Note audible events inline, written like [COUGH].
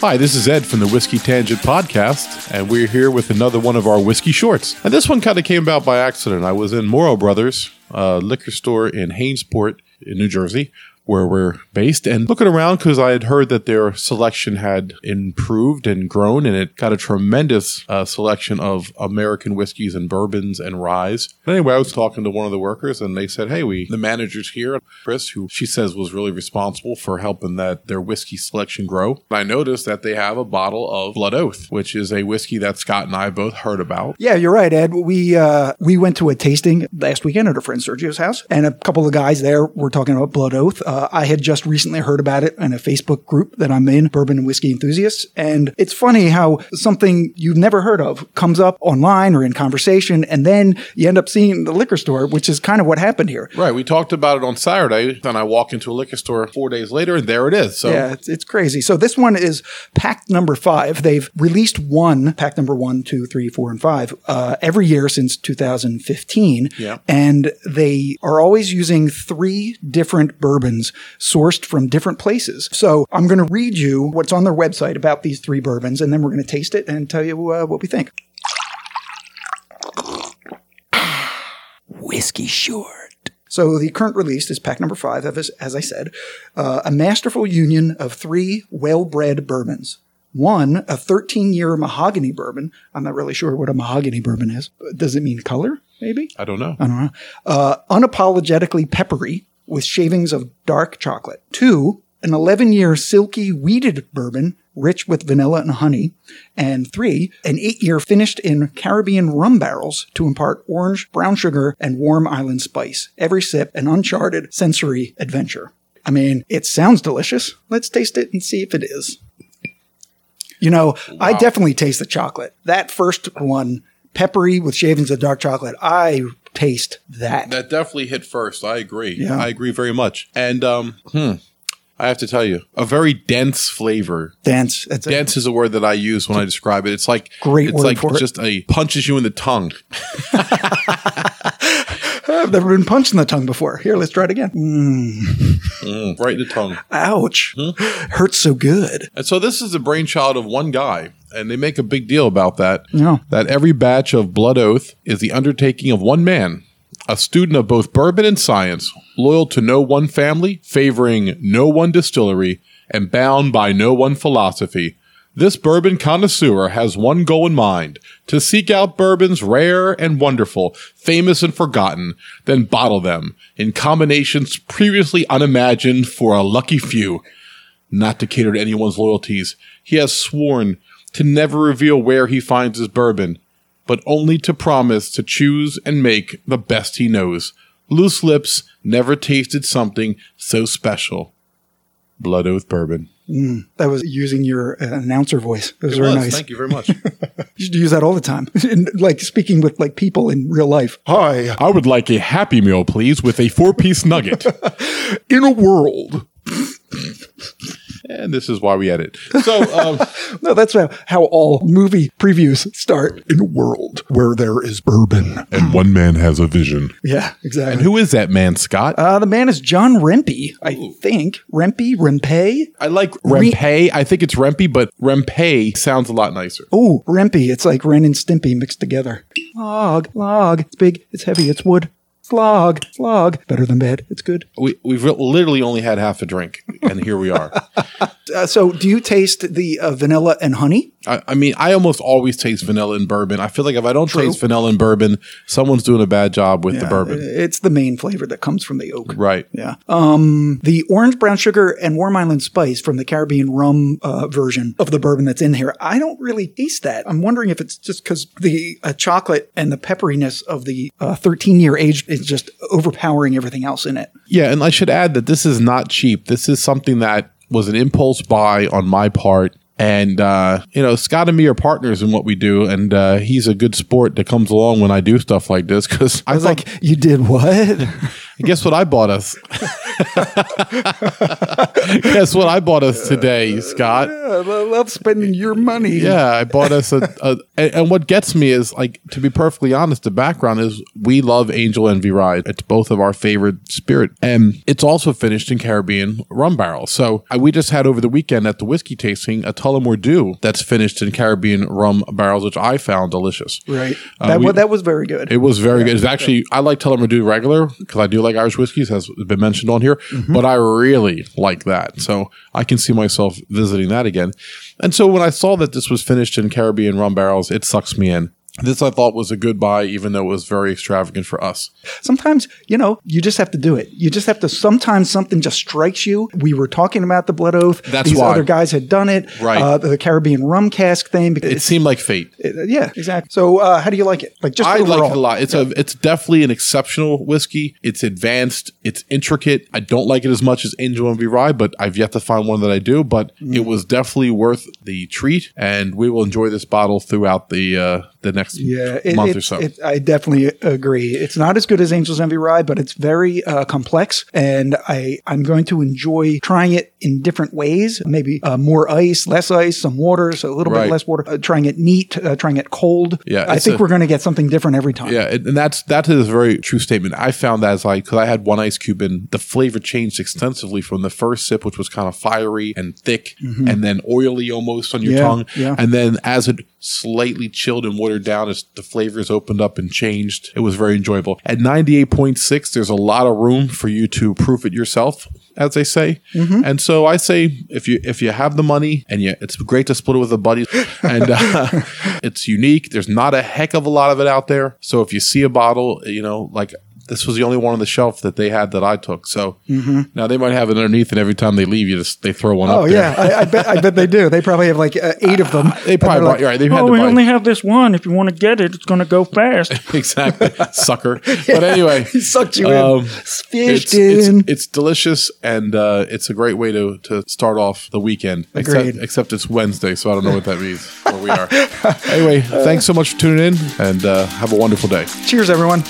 Hi, this is Ed from the Whiskey Tangent Podcast, and we're here with another one of our whiskey shorts. And this one kind of came about by accident. I was in Morrow Brothers, a liquor store in Hainesport, in New Jersey, where we're based and looking around because I had heard that their selection had improved and grown and it got a tremendous uh, selection of American whiskeys and bourbons and ryes. But anyway, I was talking to one of the workers and they said, Hey, we, the manager's here, Chris, who she says was really responsible for helping that their whiskey selection grow. And I noticed that they have a bottle of Blood Oath, which is a whiskey that Scott and I both heard about. Yeah, you're right, Ed. We uh, we went to a tasting last weekend at a friend Sergio's house, and a couple of guys there were talking about Blood Oath. Uh, I had just recently heard about it in a Facebook group that I'm in, Bourbon and Whiskey Enthusiasts, and it's funny how something you've never heard of comes up online or in conversation, and then you end up seeing the liquor store, which is kind of what happened here. Right. We talked about it on Saturday. Then I walk into a liquor store four days later, and there it is. So Yeah, it's, it's crazy. So this one is pack number five. They've released one, pack number one, two, three, four, and five, uh, every year since 2015. Yeah. And they are always using three different bourbons sourced from different places. So I'm going to read you what's on their website about these three bourbons, and then we're going to taste it and tell you uh, what we think. Whiskey Short. So the current release is pack number five, as, as I said, uh, a masterful union of three well-bred bourbons. One, a 13-year mahogany bourbon. I'm not really sure what a mahogany bourbon is. Does it mean color? Maybe. I don't know. I don't know. Uh, unapologetically peppery with shavings of dark chocolate. Two, an 11 year silky wheated bourbon rich with vanilla and honey. And three, an eight year finished in Caribbean rum barrels to impart orange, brown sugar, and warm island spice. Every sip an uncharted sensory adventure. I mean, it sounds delicious. Let's taste it and see if it is. You know, I definitely taste the chocolate. That first one, peppery with shavings of dark chocolate, I taste that. That definitely hit first. I agree. Yeah. I agree very much. And um, hmm, I have to tell you, a very dense flavor. Dance. That's a- Dense is a word that I use when I describe it. It's like Great It's like for it. just a punches you in the tongue. [LAUGHS] [LAUGHS] I've never been punched in the tongue before. Here, let's try it again. Mm, right in the tongue. ouch. Hmm? Hurts so good. And so this is the brainchild of one guy, and they make a big deal about that. Yeah. That every batch of Blood Oath is the undertaking of one man, a student of both bourbon and science, loyal to no one family, favoring no one distillery, and bound by no one philosophy. This bourbon connoisseur has one goal in mind to seek out bourbons rare and wonderful, famous and forgotten, then bottle them in combinations previously unimagined for a lucky few not to cater to anyone's loyalties. He has sworn to never reveal where he finds his bourbon, but only to promise to choose and make the best he knows. Loose lips never tasted something so special. Blood Oath Bourbon. That was using your uh, announcer voice. It was very nice. Thank you very much. [LAUGHS] You should use that all the time. [LAUGHS] In, like speaking with like people in real life. Hi. I would like a Happy Meal, please, with a four piece nugget. [LAUGHS] In a world. And this is why we edit. So, um, [LAUGHS] No, that's how, how all movie previews start. In a world where there is bourbon. and one man has a vision. Yeah, exactly. And who is that man, Scott? uh, the man is John Rempe, I think. Rempe? Rempe? I like Re- Rempe. I think it's Rempe, but Rempe sounds a lot nicer. Oh, Rempe. It's like Ren and Stimpy mixed together. Log, log. It's big, it's heavy, it's wood. Slog, slog. Better than bad. It's good. We, we've literally only had half a drink, and here we are. [LAUGHS] Uh, so, do you taste the uh, vanilla and honey? I, I mean, I almost always taste vanilla and bourbon. I feel like if I don't taste vanilla and bourbon, someone's doing a bad job with the bourbon. It's the main flavor that comes from the oak. Right. Yeah. Um, the orange brown sugar and warm island spice from the Caribbean rum uh, version of the bourbon that's in here. I don't really taste that. I'm wondering if it's just because the uh, chocolate and the pepperiness of the 13 year age is just overpowering everything else in it. Yeah, and I should add that this is not cheap. This is something that was an impulse buy on my part. And uh, you know, Scott and me are partners in what we do, and uh, he's a good sport that comes along when I do stuff like this because I, I was thought- like, you did what? [LAUGHS] Guess what I bought us? [LAUGHS] [LAUGHS] Guess what I bought us today, Scott? I love spending your money. Yeah, I bought us a, a and, and what gets me is like to be perfectly honest, the background is we love Angel Envy Rye. It's both of our favorite spirit, and it's also finished in Caribbean rum barrels. So I, we just had over the weekend at the whiskey tasting a Tullamore Dew that's finished in Caribbean rum barrels, which I found delicious. Right. Uh, that, we- that was very good. It was very good. It's actually I like Tullamore Dew regular because I do like Irish whiskeys, has been mentioned on here. Mm-hmm. But I really like that, so I can see myself visiting that again. And so when I saw that this was finished in Caribbean rum barrels, it sucks me in. This I thought was a good buy, even though it was very extravagant for us. sometimes, you know, you just have to do it. You just have to, sometimes something just strikes you. We were talking about the Blood Oath. That's These why. other guys had done it. Right. Uh, the Caribbean rum cask thing. Because It seemed like fate. it- yeah, exactly. So, uh, how do you like it? Like, just I overall. like it a lot. It's a it's definitely an exceptional whiskey. It's advanced. It's intricate. I don't like it as much as Angel Envy Rye, but I've yet to find one that I do. But Mm. it was definitely worth the treat, and we will enjoy this bottle throughout the uh, the next Yeah, it, month it- or so. it- I definitely agree. It's not as good as Angel's Envy Rye, but it's very uh, complex, and I I'm going to enjoy trying it in different ways. Maybe uh, more ice, less ice, some water, so a little Right. bit less water. Uh, trying it neat, uh, trying it cold. Yeah, I think a- we're going to get something different every time. Yeah, and that's that is a very true statement. I found that as like because I had one ice cube and the flavor changed extensively from the first sip, which was kind of fiery and thick, and then oily almost on your Mm-hmm. Yeah, tongue, yeah. and then as it slightly chilled and watered down, as the flavors opened up and changed, it was very enjoyable. At ninety eight point six, there's a lot of room for you to proof it yourself. As they say, Mm-hmm. and so I say, if you if you have the money and you, it's great to split it with a buddy, [LAUGHS] and uh, it's unique. There's not a heck of a lot of it out there. So if you see a bottle, you know, like this was the only one on the shelf that they had that I took. So now they might have it underneath, and every time they leave, you just they throw one Oh up there. yeah, I, I bet I bet they do. They probably have like uh, eight of them. [LAUGHS] They probably they're bought, like, right. They've had Oh, to we buy only have this one. If you want to get it, it's going to go fast. [LAUGHS] exactly [LAUGHS] sucker. But anyway, He sucked you um, in. Fished it's, it's, in. it's delicious and uh, it's a great way to, to start off the weekend. Except, Agreed. except it's Wednesday, so I don't know what that means where we are. anyway, thanks so much for tuning in and uh, have a wonderful day. Cheers, everyone.